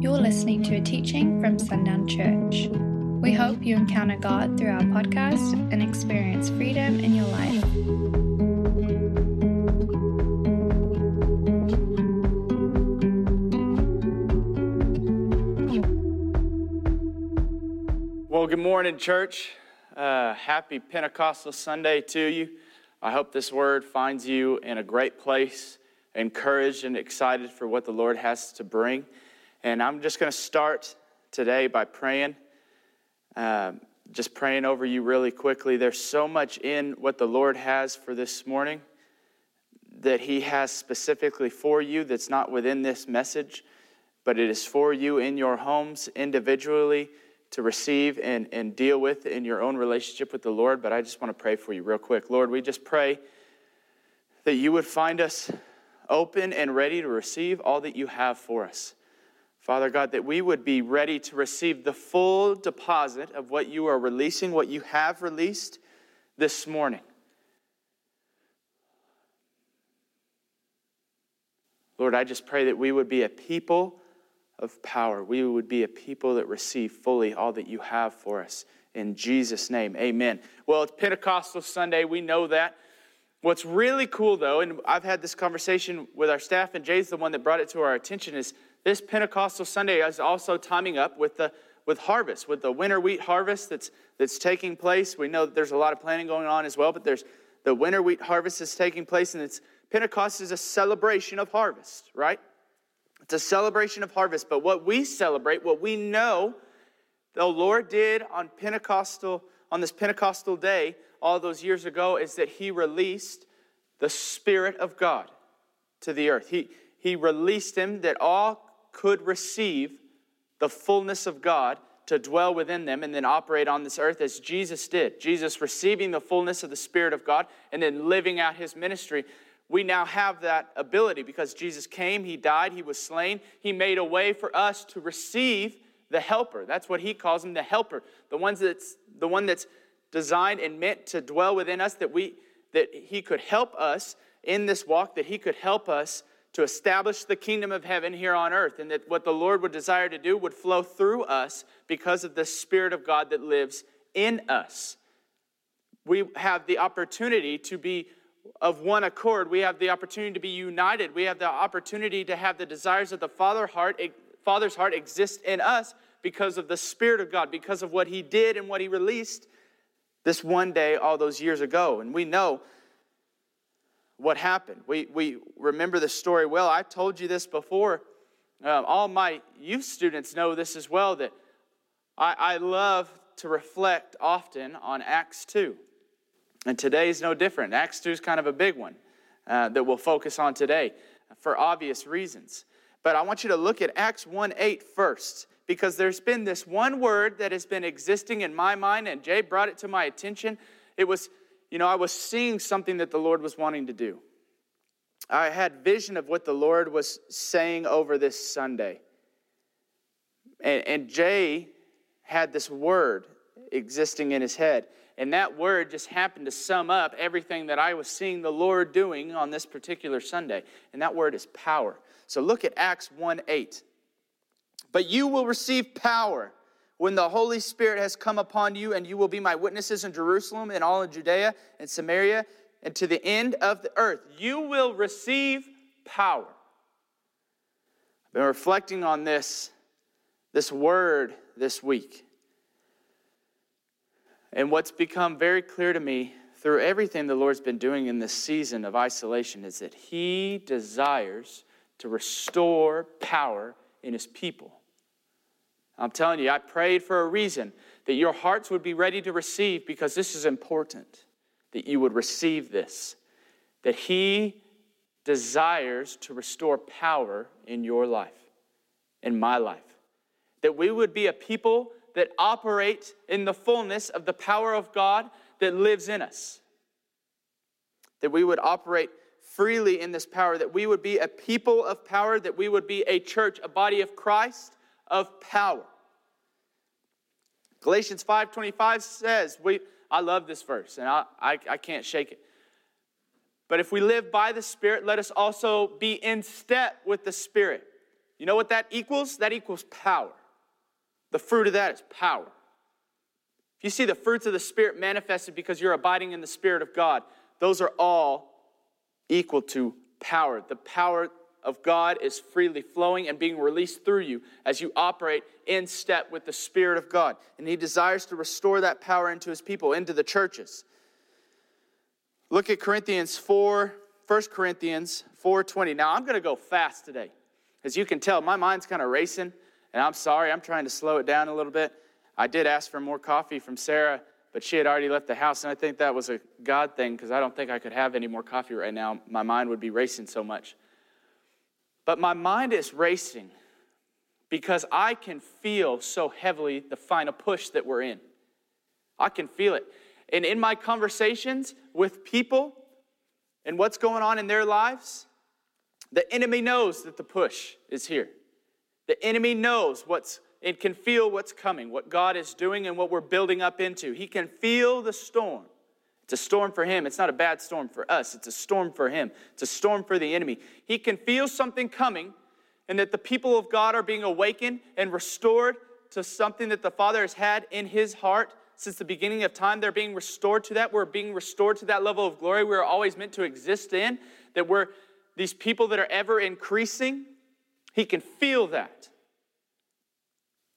You're listening to a teaching from Sundown Church. We hope you encounter God through our podcast and experience freedom in your life. Well, good morning, church. Uh, happy Pentecostal Sunday to you. I hope this word finds you in a great place, encouraged and excited for what the Lord has to bring. And I'm just going to start today by praying, um, just praying over you really quickly. There's so much in what the Lord has for this morning that He has specifically for you that's not within this message, but it is for you in your homes individually to receive and, and deal with in your own relationship with the Lord. But I just want to pray for you real quick. Lord, we just pray that you would find us open and ready to receive all that you have for us. Father God, that we would be ready to receive the full deposit of what you are releasing, what you have released this morning. Lord, I just pray that we would be a people of power. We would be a people that receive fully all that you have for us. In Jesus' name, amen. Well, it's Pentecostal Sunday. We know that. What's really cool, though, and I've had this conversation with our staff, and Jay's the one that brought it to our attention, is this Pentecostal Sunday is also timing up with the with harvest, with the winter wheat harvest that's that's taking place. We know that there's a lot of planning going on as well, but there's the winter wheat harvest is taking place, and it's Pentecost is a celebration of harvest, right? It's a celebration of harvest. But what we celebrate, what we know the Lord did on Pentecostal, on this Pentecostal day all those years ago, is that He released the Spirit of God to the earth. He, he released Him that all could receive the fullness of God to dwell within them and then operate on this earth as Jesus did. Jesus receiving the fullness of the Spirit of God and then living out his ministry. We now have that ability because Jesus came, he died, he was slain, he made a way for us to receive the helper. That's what he calls him, the helper. The ones that's the one that's designed and meant to dwell within us that we that he could help us in this walk, that he could help us to establish the kingdom of heaven here on earth, and that what the Lord would desire to do would flow through us because of the Spirit of God that lives in us. We have the opportunity to be of one accord. We have the opportunity to be united. We have the opportunity to have the desires of the Father heart, eh, Father's heart exist in us because of the Spirit of God, because of what He did and what He released this one day all those years ago. And we know what happened. We, we remember the story well. I told you this before. Um, all my youth students know this as well that I, I love to reflect often on Acts 2. And today is no different. Acts 2 is kind of a big one uh, that we'll focus on today for obvious reasons. But I want you to look at Acts 1 8 first, because there's been this one word that has been existing in my mind, and Jay brought it to my attention. It was you know, I was seeing something that the Lord was wanting to do. I had vision of what the Lord was saying over this Sunday. And, and Jay had this word existing in his head. And that word just happened to sum up everything that I was seeing the Lord doing on this particular Sunday. And that word is power. So look at Acts 1 8. But you will receive power when the Holy Spirit has come upon you, and you will be my witnesses in Jerusalem and all in Judea and Samaria and to the end of the earth. You will receive power. I've been reflecting on this, this word this week. And what's become very clear to me through everything the Lord's been doing in this season of isolation is that He desires to restore power in His people. I'm telling you, I prayed for a reason that your hearts would be ready to receive because this is important that you would receive this. That He desires to restore power in your life, in my life. That we would be a people that operate in the fullness of the power of God that lives in us. That we would operate freely in this power, that we would be a people of power, that we would be a church, a body of Christ of power. Galatians 5:25 says, we, I love this verse, and I, I, I can't shake it. But if we live by the Spirit, let us also be in step with the Spirit. You know what that equals? That equals power. The fruit of that is power. If you see the fruits of the Spirit manifested because you're abiding in the Spirit of God, those are all equal to power. The power of God is freely flowing and being released through you as you operate in step with the Spirit of God. And He desires to restore that power into His people, into the churches. Look at Corinthians 4, 1 Corinthians 4.20. Now, I'm going to go fast today. As you can tell, my mind's kind of racing, and I'm sorry, I'm trying to slow it down a little bit. I did ask for more coffee from Sarah, but she had already left the house, and I think that was a God thing because I don't think I could have any more coffee right now. My mind would be racing so much. But my mind is racing because I can feel so heavily the final push that we're in. I can feel it. And in my conversations with people and what's going on in their lives, the enemy knows that the push is here. The enemy knows what's and can feel what's coming, what God is doing and what we're building up into. He can feel the storm. It's a storm for him. It's not a bad storm for us. It's a storm for him. It's a storm for the enemy. He can feel something coming and that the people of God are being awakened and restored to something that the Father has had in his heart since the beginning of time. They're being restored to that. We're being restored to that level of glory we're always meant to exist in. That we're these people that are ever increasing. He can feel that.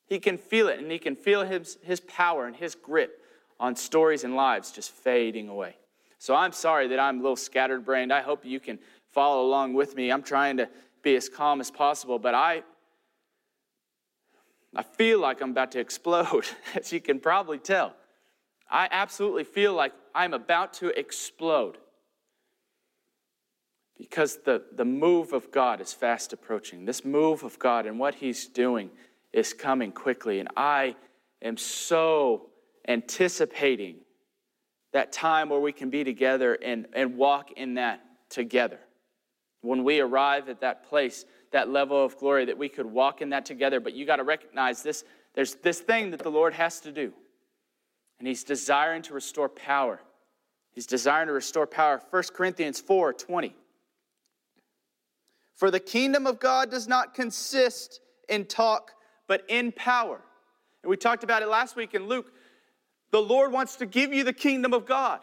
He can feel it, and he can feel his, his power and his grip on stories and lives just fading away. So I'm sorry that I'm a little scattered brained. I hope you can follow along with me. I'm trying to be as calm as possible, but I I feel like I'm about to explode, as you can probably tell. I absolutely feel like I'm about to explode because the, the move of God is fast approaching. This move of God and what He's doing is coming quickly. And I am so anticipating that time where we can be together and, and walk in that together. When we arrive at that place, that level of glory, that we could walk in that together. But you got to recognize this there's this thing that the Lord has to do. And He's desiring to restore power. He's desiring to restore power. 1 Corinthians 4 20. For the kingdom of God does not consist in talk but in power. And we talked about it last week in Luke. The Lord wants to give you the kingdom of God.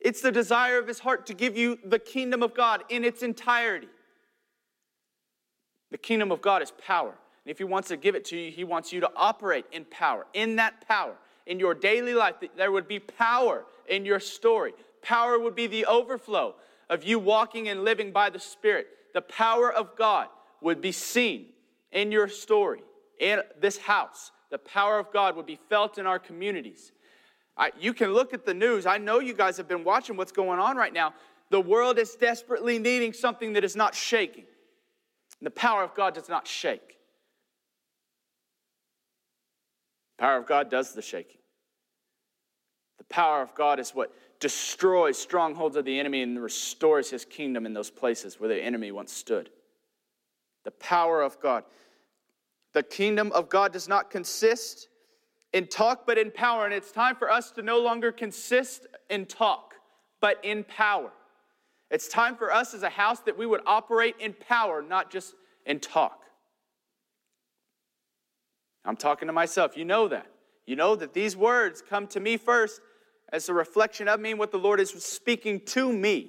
It's the desire of his heart to give you the kingdom of God in its entirety. The kingdom of God is power. And if he wants to give it to you, he wants you to operate in power. In that power, in your daily life, there would be power in your story. Power would be the overflow of you walking and living by the Spirit. The power of God would be seen in your story, in this house, the power of God would be felt in our communities. I, you can look at the news. I know you guys have been watching what's going on right now. The world is desperately needing something that is not shaking. The power of God does not shake. The power of God does the shaking. The power of God is what destroys strongholds of the enemy and restores his kingdom in those places where the enemy once stood. The power of God. The kingdom of God does not consist in talk, but in power. And it's time for us to no longer consist in talk, but in power. It's time for us as a house that we would operate in power, not just in talk. I'm talking to myself. You know that. You know that these words come to me first as a reflection of me and what the Lord is speaking to me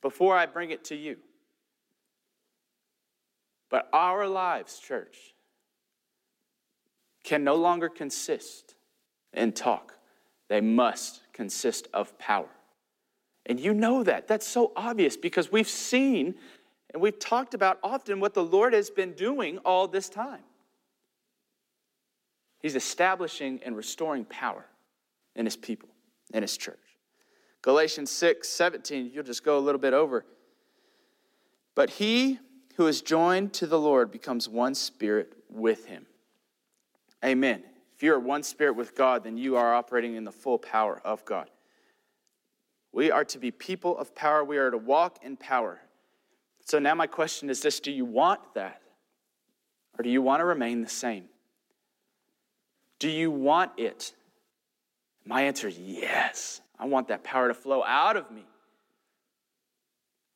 before I bring it to you. But our lives, church, can no longer consist in talk. They must consist of power. And you know that. That's so obvious because we've seen and we've talked about often what the Lord has been doing all this time. He's establishing and restoring power in his people, in his church. Galatians 6 17, you'll just go a little bit over. But he who is joined to the Lord becomes one spirit with him. Amen. If you are one spirit with God, then you are operating in the full power of God. We are to be people of power. We are to walk in power. So now my question is this do you want that? Or do you want to remain the same? Do you want it? My answer is yes. I want that power to flow out of me.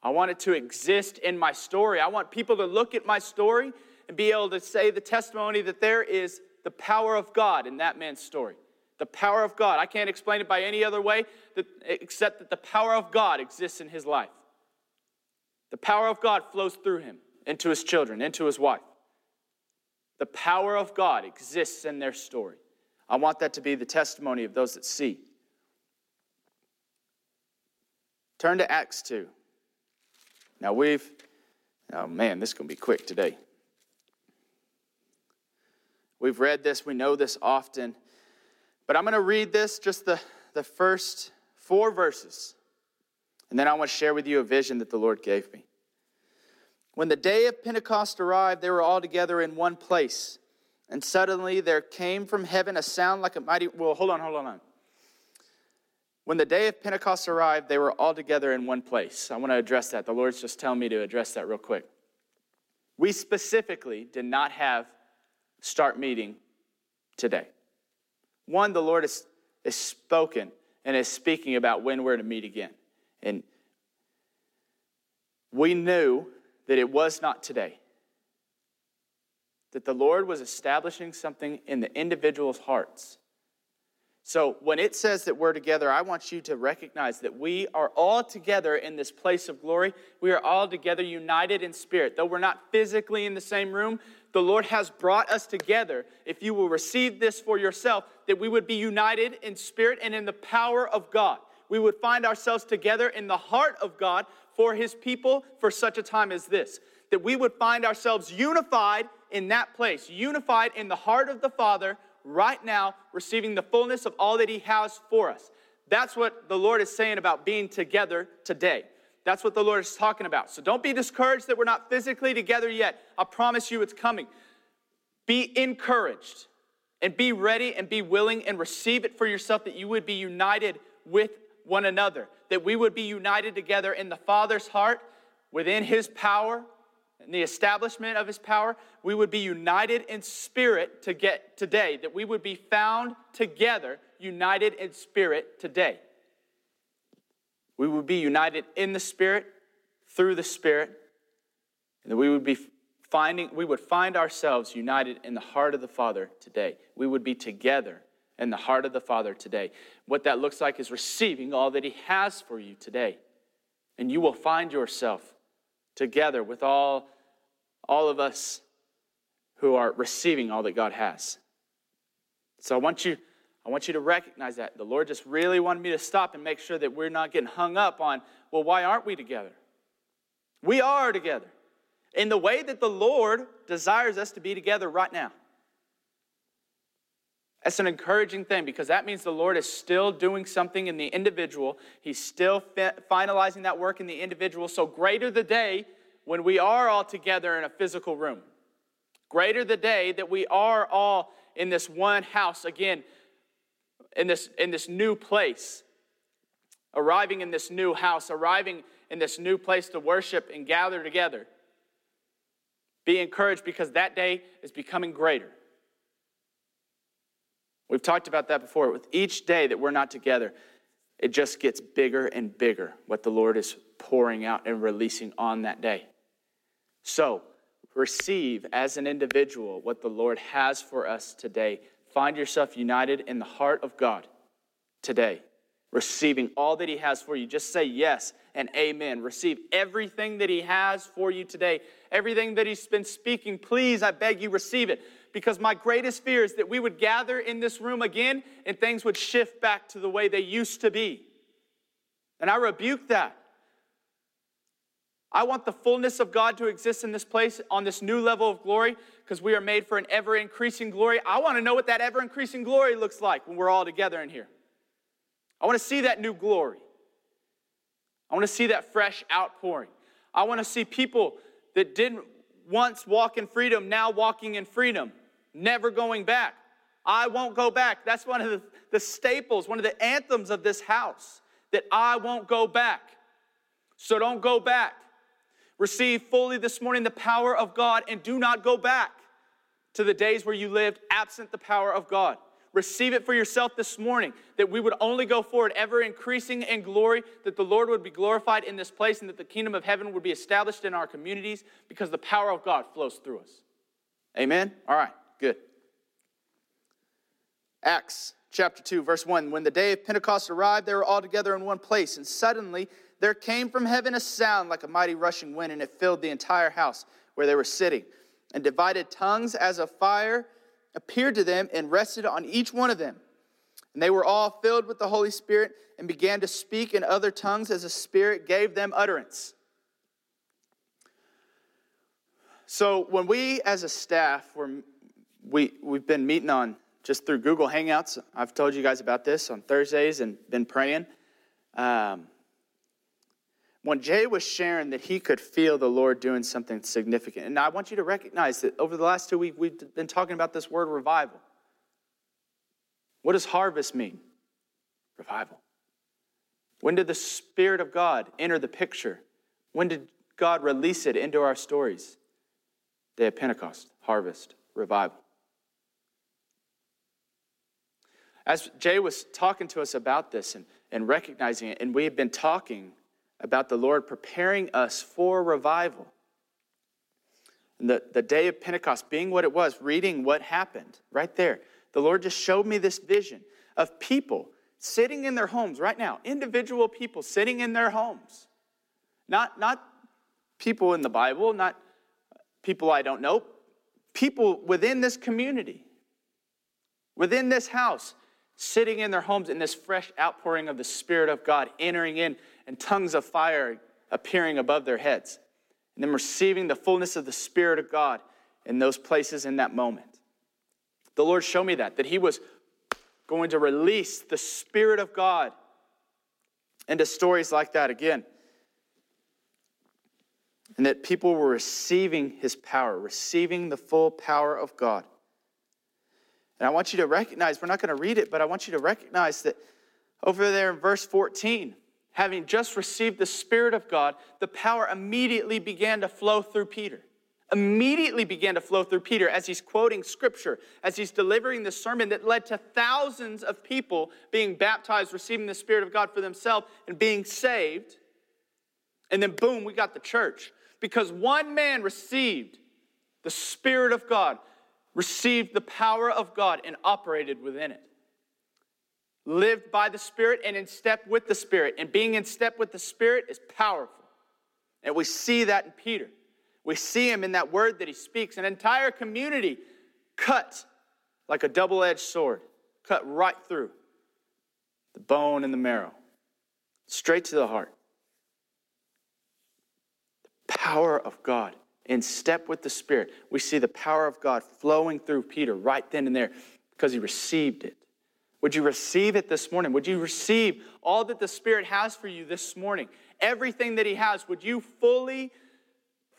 I want it to exist in my story. I want people to look at my story and be able to say the testimony that there is the power of God in that man's story. The power of God. I can't explain it by any other way that, except that the power of God exists in his life. The power of God flows through him into his children, into his wife. The power of God exists in their story. I want that to be the testimony of those that see. Turn to Acts 2. Now we've, oh man, this is going to be quick today. We've read this, we know this often, but I'm going to read this, just the, the first four verses, and then I want to share with you a vision that the Lord gave me. When the day of Pentecost arrived, they were all together in one place. And suddenly there came from heaven a sound like a mighty. Well, hold on, hold on, hold on. When the day of Pentecost arrived, they were all together in one place. I want to address that. The Lord's just telling me to address that real quick. We specifically did not have start meeting today. One, the Lord has, is spoken and is speaking about when we're to meet again. And we knew that it was not today. That the Lord was establishing something in the individual's hearts. So when it says that we're together, I want you to recognize that we are all together in this place of glory. We are all together united in spirit. Though we're not physically in the same room, the Lord has brought us together. If you will receive this for yourself, that we would be united in spirit and in the power of God. We would find ourselves together in the heart of God for his people for such a time as this. That we would find ourselves unified in that place, unified in the heart of the Father right now, receiving the fullness of all that he has for us. That's what the Lord is saying about being together today. That's what the Lord is talking about. So don't be discouraged that we're not physically together yet. I promise you it's coming. Be encouraged and be ready and be willing and receive it for yourself that you would be united with one another, that we would be united together in the Father's heart, within His power, and the establishment of His power. We would be united in spirit to get today, that we would be found together, united in spirit today. We would be united in the Spirit, through the Spirit, and that we would be finding, we would find ourselves united in the heart of the Father today. We would be together in the heart of the Father today. What that looks like is receiving all that He has for you today. And you will find yourself together with all, all of us who are receiving all that God has. So I want you. I want you to recognize that. The Lord just really wanted me to stop and make sure that we're not getting hung up on, well, why aren't we together? We are together in the way that the Lord desires us to be together right now. That's an encouraging thing because that means the Lord is still doing something in the individual. He's still finalizing that work in the individual. So, greater the day when we are all together in a physical room. Greater the day that we are all in this one house again, in this, in this new place. Arriving in this new house, arriving in this new place to worship and gather together. Be encouraged because that day is becoming greater. We've talked about that before. With each day that we're not together, it just gets bigger and bigger what the Lord is pouring out and releasing on that day. So, receive as an individual what the Lord has for us today. Find yourself united in the heart of God today, receiving all that He has for you. Just say yes and amen. Receive everything that He has for you today, everything that He's been speaking. Please, I beg you, receive it because my greatest fear is that we would gather in this room again and things would shift back to the way they used to be. And I rebuke that. I want the fullness of God to exist in this place on this new level of glory because we are made for an ever increasing glory. I want to know what that ever increasing glory looks like when we're all together in here. I want to see that new glory. I want to see that fresh outpouring. I want to see people that didn't once walk in freedom now walking in freedom never going back. I won't go back. That's one of the, the staples, one of the anthems of this house, that I won't go back. So don't go back. Receive fully this morning the power of God and do not go back to the days where you lived absent the power of God. Receive it for yourself this morning that we would only go forward, ever increasing in glory, that the Lord would be glorified in this place, and that the kingdom of heaven would be established in our communities because the power of God flows through us. Amen? All right, good. Acts chapter 2, verse 1. When the day of Pentecost arrived, they were all together in one place, and suddenly there came from heaven a sound like a mighty rushing wind, and it filled the entire house where they were sitting. And divided tongues as of fire appeared to them and rested on each one of them. And they were all filled with the Holy Spirit and began to speak in other tongues as the Spirit gave them utterance. So when we as a staff, were, we, we've been meeting on just through Google Hangouts. I've told you guys about this on Thursdays and been praying. Um, when Jay was sharing that he could feel the Lord doing something significant, and I want you to recognize that over the last two weeks, we've been talking about this word revival. What does harvest mean? Revival. When did the Spirit of God enter the picture? When did God release it into our stories? Day of Pentecost, harvest, revival. As Jay was talking to us about this and, and recognizing it, and we have been talking about the Lord preparing us for revival. And the, the day of Pentecost being what it was, reading what happened right there, the Lord just showed me this vision of people sitting in their homes right now, individual people sitting in their homes. Not, not people in the Bible, not people I don't know, people within this community, within this house, sitting in their homes in this fresh outpouring of the Spirit of God entering in and tongues of fire appearing above their heads, and then receiving the fullness of the Spirit of God in those places in that moment. The Lord showed me that, that He was going to release the Spirit of God into stories like that again. And that people were receiving His power, receiving the full power of God. And I want you to recognize, we're not going to read it, but I want you to recognize that over there in verse 14, having just received the Spirit of God, the power immediately began to flow through Peter. Immediately began to flow through Peter as he's quoting scripture, as he's delivering the sermon that led to thousands of people being baptized, receiving the Spirit of God for themselves, and being saved. And then, boom, we got the church. Because one man received the Spirit of God, received the power of God, and operated within it lived by the Spirit and in step with the Spirit. And being in step with the Spirit is powerful. And we see that in Peter. We see him in that word that he speaks. An entire community cut like a double edged sword, cut right through the bone and the marrow, straight to the heart. The power of God in step with the Spirit. We see the power of God flowing through Peter right then and there because he received it. Would you receive it this morning? Would you receive all that the Spirit has for you this morning? Everything that He has, would you fully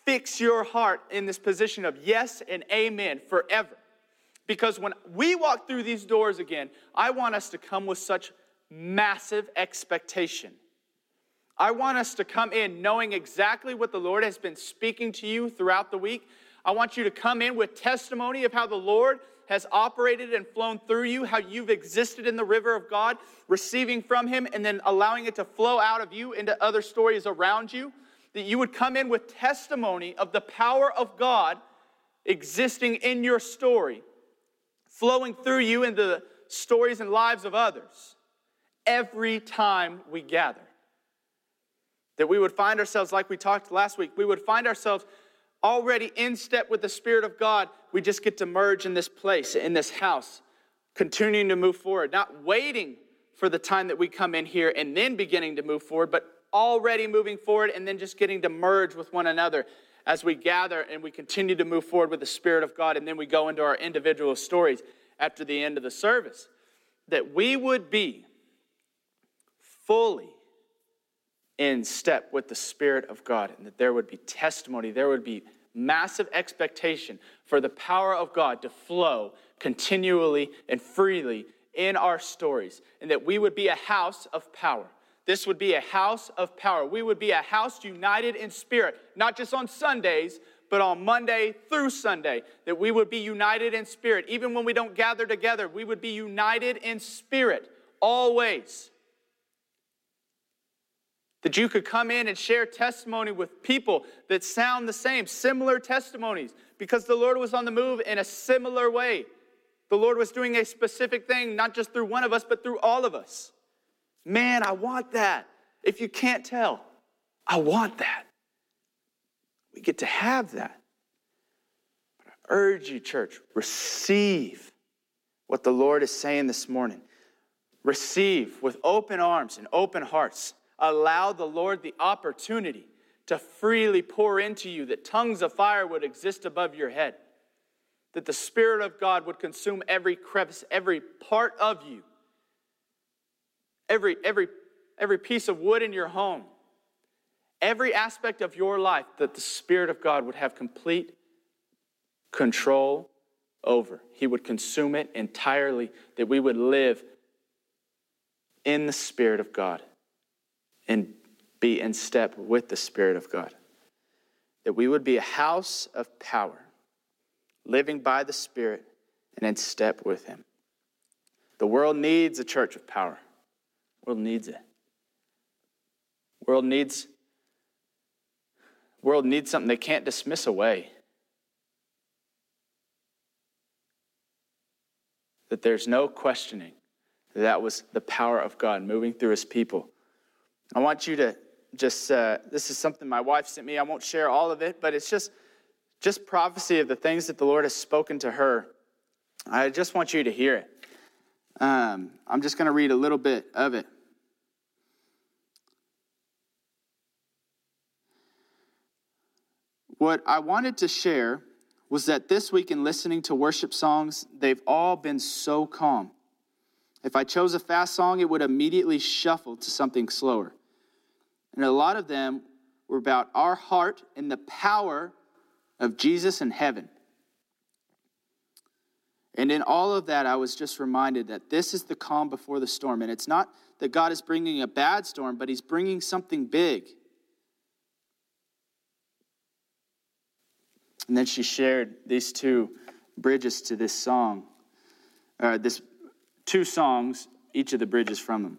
fix your heart in this position of yes and amen forever? Because when we walk through these doors again, I want us to come with such massive expectation. I want us to come in knowing exactly what the Lord has been speaking to you throughout the week. I want you to come in with testimony of how the Lord has operated and flown through you, how you've existed in the river of God, receiving from Him, and then allowing it to flow out of you into other stories around you. That you would come in with testimony of the power of God existing in your story, flowing through you into the stories and lives of others every time we gather. That we would find ourselves, like we talked last week, we would find ourselves already in step with the Spirit of God, we just get to merge in this place, in this house, continuing to move forward, not waiting for the time that we come in here and then beginning to move forward, but already moving forward and then just getting to merge with one another as we gather and we continue to move forward with the Spirit of God, and then we go into our individual stories after the end of the service. That we would be fully in step with the Spirit of God, and that there would be testimony, there would be massive expectation for the power of God to flow continually and freely in our stories, and that we would be a house of power. This would be a house of power. We would be a house united in spirit, not just on Sundays, but on Monday through Sunday, that we would be united in spirit. Even when we don't gather together, we would be united in spirit always. That you could come in and share testimony with people that sound the same, similar testimonies, because the Lord was on the move in a similar way. The Lord was doing a specific thing, not just through one of us, but through all of us. Man, I want that. If you can't tell, I want that. We get to have that. But I urge you, church, receive what the Lord is saying this morning. Receive with open arms and open hearts. Allow the Lord the opportunity to freely pour into you, that tongues of fire would exist above your head, that the Spirit of God would consume every crevice, every part of you, every, every, every piece of wood in your home, every aspect of your life, that the Spirit of God would have complete control over. He would consume it entirely, that we would live in the Spirit of God and be in step with the Spirit of God. That we would be a house of power, living by the Spirit and in step with Him. The world needs a church of power. The world needs it. The world needs the world needs something they can't dismiss away. That there's no questioning that was the power of God moving through his people. I want you to just, uh, this is something my wife sent me. I won't share all of it, but it's just, just prophecy of the things that the Lord has spoken to her. I just want you to hear it. Um, I'm just going to read a little bit of it. What I wanted to share was that this week in listening to worship songs, they've all been so calm. If I chose a fast song, it would immediately shuffle to something slower. And a lot of them were about our heart and the power of Jesus in heaven. And in all of that, I was just reminded that this is the calm before the storm. And it's not that God is bringing a bad storm, but He's bringing something big. And then she shared these two bridges to this song, uh, this two songs, each of the bridges from them.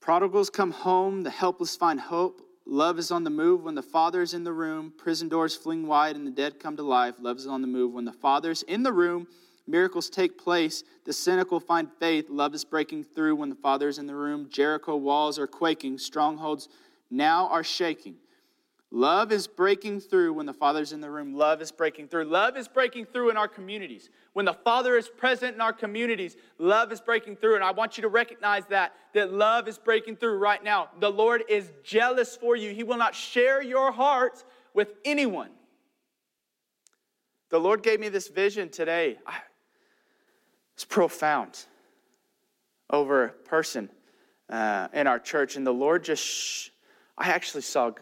Prodigals come home, the helpless find hope. Love is on the move when the Father is in the room. Prison doors fling wide and the dead come to life. Love is on the move when the Father's in the room. Miracles take place. The cynical find faith. Love is breaking through when the Father is in the room. Jericho walls are quaking. Strongholds now are shaking. Love is breaking through when the Father's in the room. Love is breaking through. Love is breaking through in our communities. When the Father is present in our communities, love is breaking through. And I want you to recognize that, that love is breaking through right now. The Lord is jealous for you. He will not share your heart with anyone. The Lord gave me this vision today. It's profound over a person uh, in our church. And the Lord just, sh- I actually saw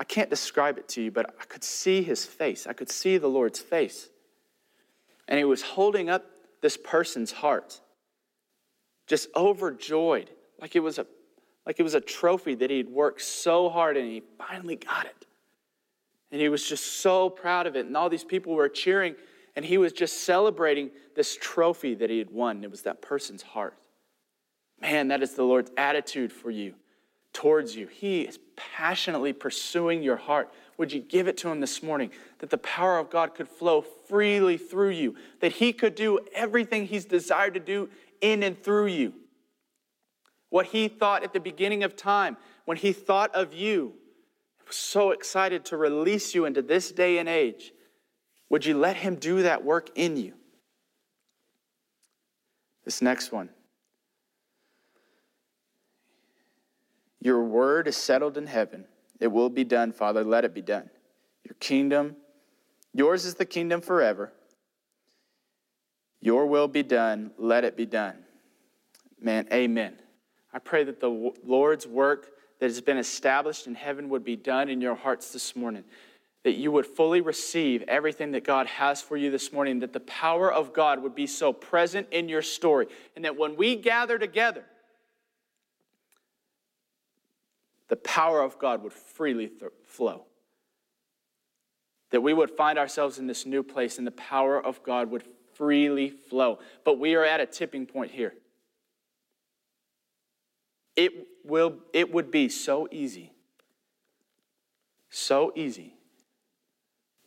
I can't describe it to you, but I could see his face. I could see the Lord's face. And he was holding up this person's heart, just overjoyed, like it was a like it was a trophy that he'd worked so hard and he finally got it. And he was just so proud of it. And all these people were cheering, and he was just celebrating this trophy that he had won. It was that person's heart. Man, that is the Lord's attitude for you towards you. He is passionately pursuing your heart. Would you give it to Him this morning that the power of God could flow freely through you, that He could do everything He's desired to do in and through you? What He thought at the beginning of time, when He thought of you, was so excited to release you into this day and age. Would you let Him do that work in you? This next one. Your word is settled in heaven. It will be done, Father. Let it be done. Your kingdom, yours is the kingdom forever. Your will be done. Let it be done. Man, amen. I pray that the Lord's work that has been established in heaven would be done in your hearts this morning. That you would fully receive everything that God has for you this morning. That the power of God would be so present in your story. And that when we gather together, the power of God would freely th- flow. that we would find ourselves in this new place and the power of God would freely flow. But we are at a tipping point here. It, will, it would be so easy, so easy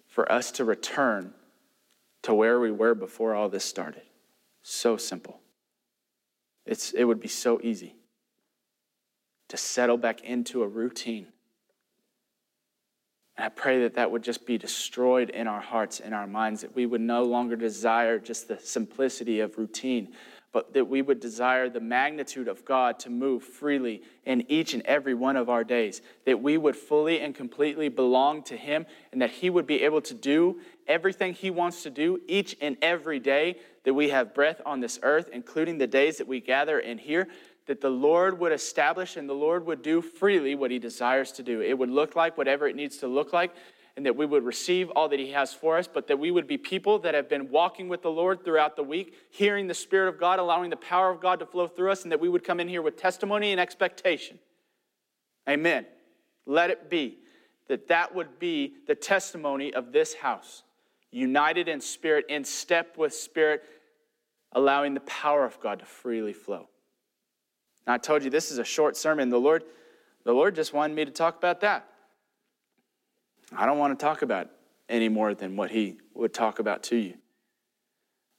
for us to return to where we were before all this started. So simple. It's, it would be so easy to settle back into a routine. And I pray that that would just be destroyed in our hearts, in our minds, that we would no longer desire just the simplicity of routine, but that we would desire the magnitude of God to move freely in each and every one of our days, that we would fully and completely belong to Him, and that He would be able to do everything He wants to do each and every day that we have breath on this earth, including the days that we gather in here, that the Lord would establish and the Lord would do freely what He desires to do. It would look like whatever it needs to look like, and that we would receive all that He has for us, but that we would be people that have been walking with the Lord throughout the week, hearing the Spirit of God, allowing the power of God to flow through us, and that we would come in here with testimony and expectation. Amen. Let it be that that would be the testimony of this house, united in spirit, in step with spirit, allowing the power of God to freely flow. Now, I told you this is a short sermon. The Lord, the Lord just wanted me to talk about that. I don't want to talk about any more than what He would talk about to you.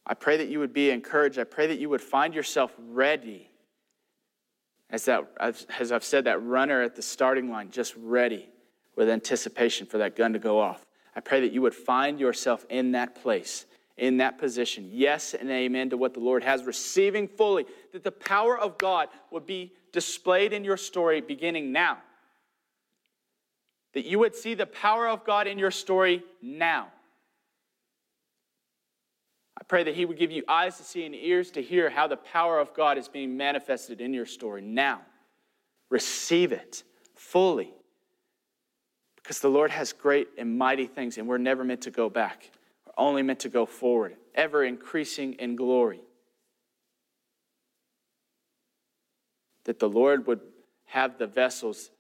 I pray that you would be encouraged. I pray that you would find yourself ready. As, that, as I've said, that runner at the starting line, just ready with anticipation for that gun to go off. I pray that you would find yourself in that place in that position. Yes and amen to what the Lord has, receiving fully that the power of God would be displayed in your story beginning now. That you would see the power of God in your story now. I pray that He would give you eyes to see and ears to hear how the power of God is being manifested in your story now. Receive it fully. Because the Lord has great and mighty things, and we're never meant to go back only meant to go forward, ever increasing in glory. That the Lord would have the vessels,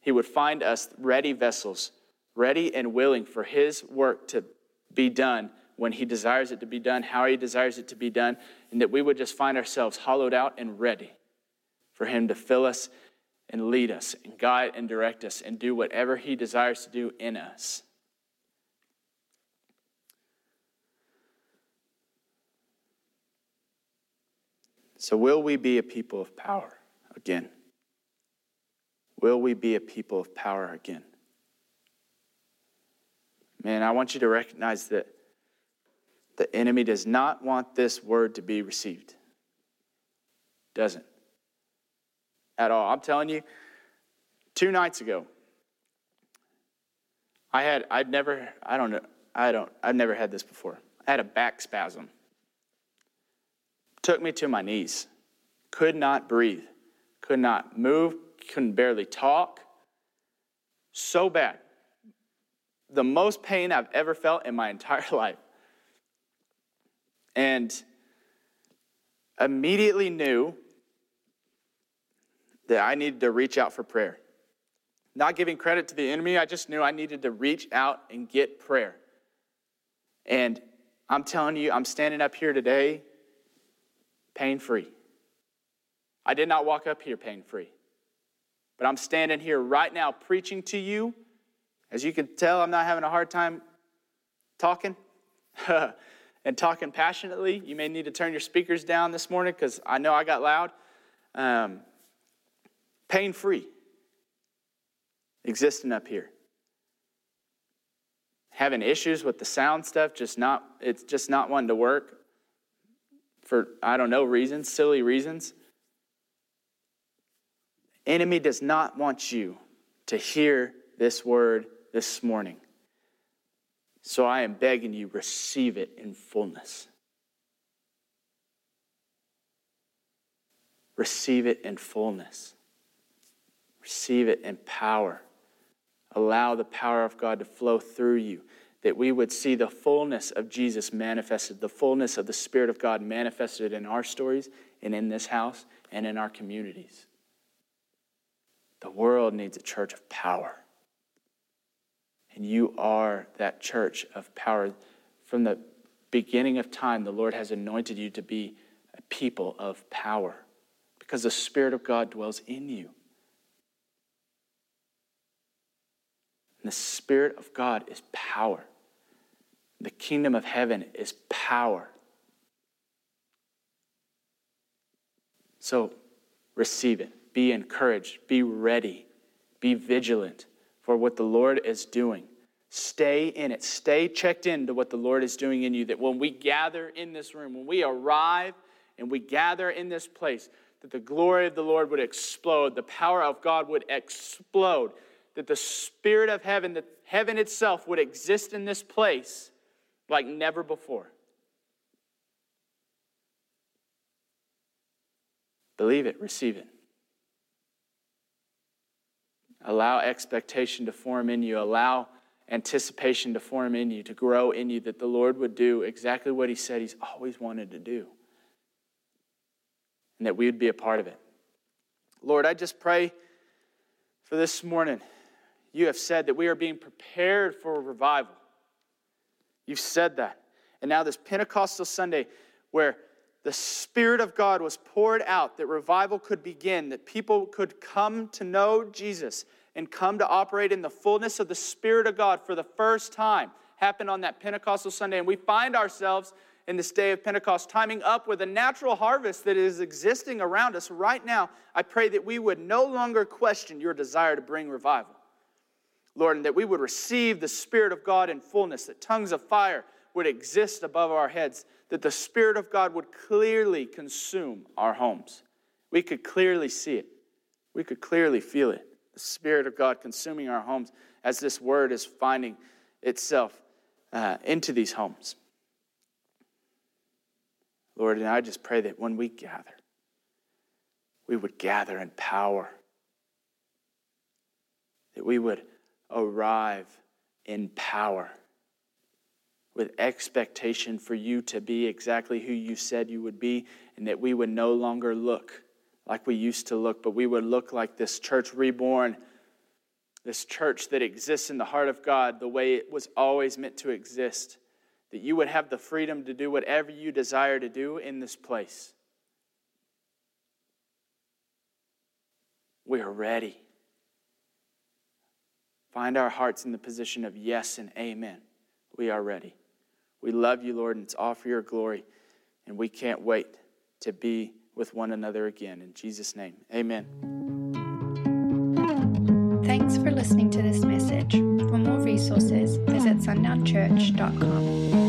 He would find us ready vessels, ready and willing for His work to be done when He desires it to be done, how He desires it to be done, and that we would just find ourselves hollowed out and ready for Him to fill us and lead us and guide and direct us and do whatever He desires to do in us. So, will we be a people of power again? Will we be a people of power again? Man, I want you to recognize that the enemy does not want this word to be received. Doesn't. At all. I'm telling you, two nights ago, I had, I'd never, I don't know, I don't, I've never had this before. I had a back spasm took me to my knees. Could not breathe, could not move, couldn't barely talk. So bad. The most pain I've ever felt in my entire life. And immediately knew that I needed to reach out for prayer. Not giving credit to the enemy, I just knew I needed to reach out and get prayer. And I'm telling you, I'm standing up here today pain free. I did not walk up here pain free. But I'm standing here right now preaching to you. As you can tell, I'm not having a hard time talking and talking passionately. You may need to turn your speakers down this morning because I know I got loud. Um, pain free, existing up here. Having issues with the sound stuff, just not, it's just not wanting to work for, I don't know, reasons, silly reasons. Enemy does not want you to hear this word this morning. So I am begging you, receive it in fullness. Receive it in fullness. Receive it in power. Allow the power of God to flow through you that we would see the fullness of Jesus manifested, the fullness of the Spirit of God manifested in our stories and in this house and in our communities. The world needs a church of power. And you are that church of power. From the beginning of time, the Lord has anointed you to be a people of power because the Spirit of God dwells in you. And the Spirit of God is power. The kingdom of heaven is power. So receive it. Be encouraged. Be ready. Be vigilant for what the Lord is doing. Stay in it. Stay checked into what the Lord is doing in you. That when we gather in this room, when we arrive and we gather in this place, that the glory of the Lord would explode, the power of God would explode, that the Spirit of heaven, that heaven itself would exist in this place like never before. Believe it, receive it. Allow expectation to form in you. Allow anticipation to form in you, to grow in you, that the Lord would do exactly what He said He's always wanted to do. And that we would be a part of it. Lord, I just pray for this morning. You have said that we are being prepared for revival. You've said that. And now, this Pentecostal Sunday, where the Spirit of God was poured out, that revival could begin, that people could come to know Jesus and come to operate in the fullness of the Spirit of God for the first time, happened on that Pentecostal Sunday. And we find ourselves in this day of Pentecost, timing up with a natural harvest that is existing around us right now. I pray that we would no longer question your desire to bring revival. Lord, and that we would receive the Spirit of God in fullness, that tongues of fire would exist above our heads, that the Spirit of God would clearly consume our homes. We could clearly see it, we could clearly feel it. The Spirit of God consuming our homes as this word is finding itself uh, into these homes. Lord, and I just pray that when we gather, we would gather in power, that we would arrive in power with expectation for you to be exactly who you said you would be, and that we would no longer look like we used to look, but we would look like this church reborn, this church that exists in the heart of God the way it was always meant to exist. That you would have the freedom to do whatever you desire to do in this place. We are ready. Find our hearts in the position of yes and amen. We are ready. We love you, Lord, and it's all for your glory. And we can't wait to be with one another again. In Jesus' name, amen. Thanks for listening to this message. For more resources, visit sundownchurch.com.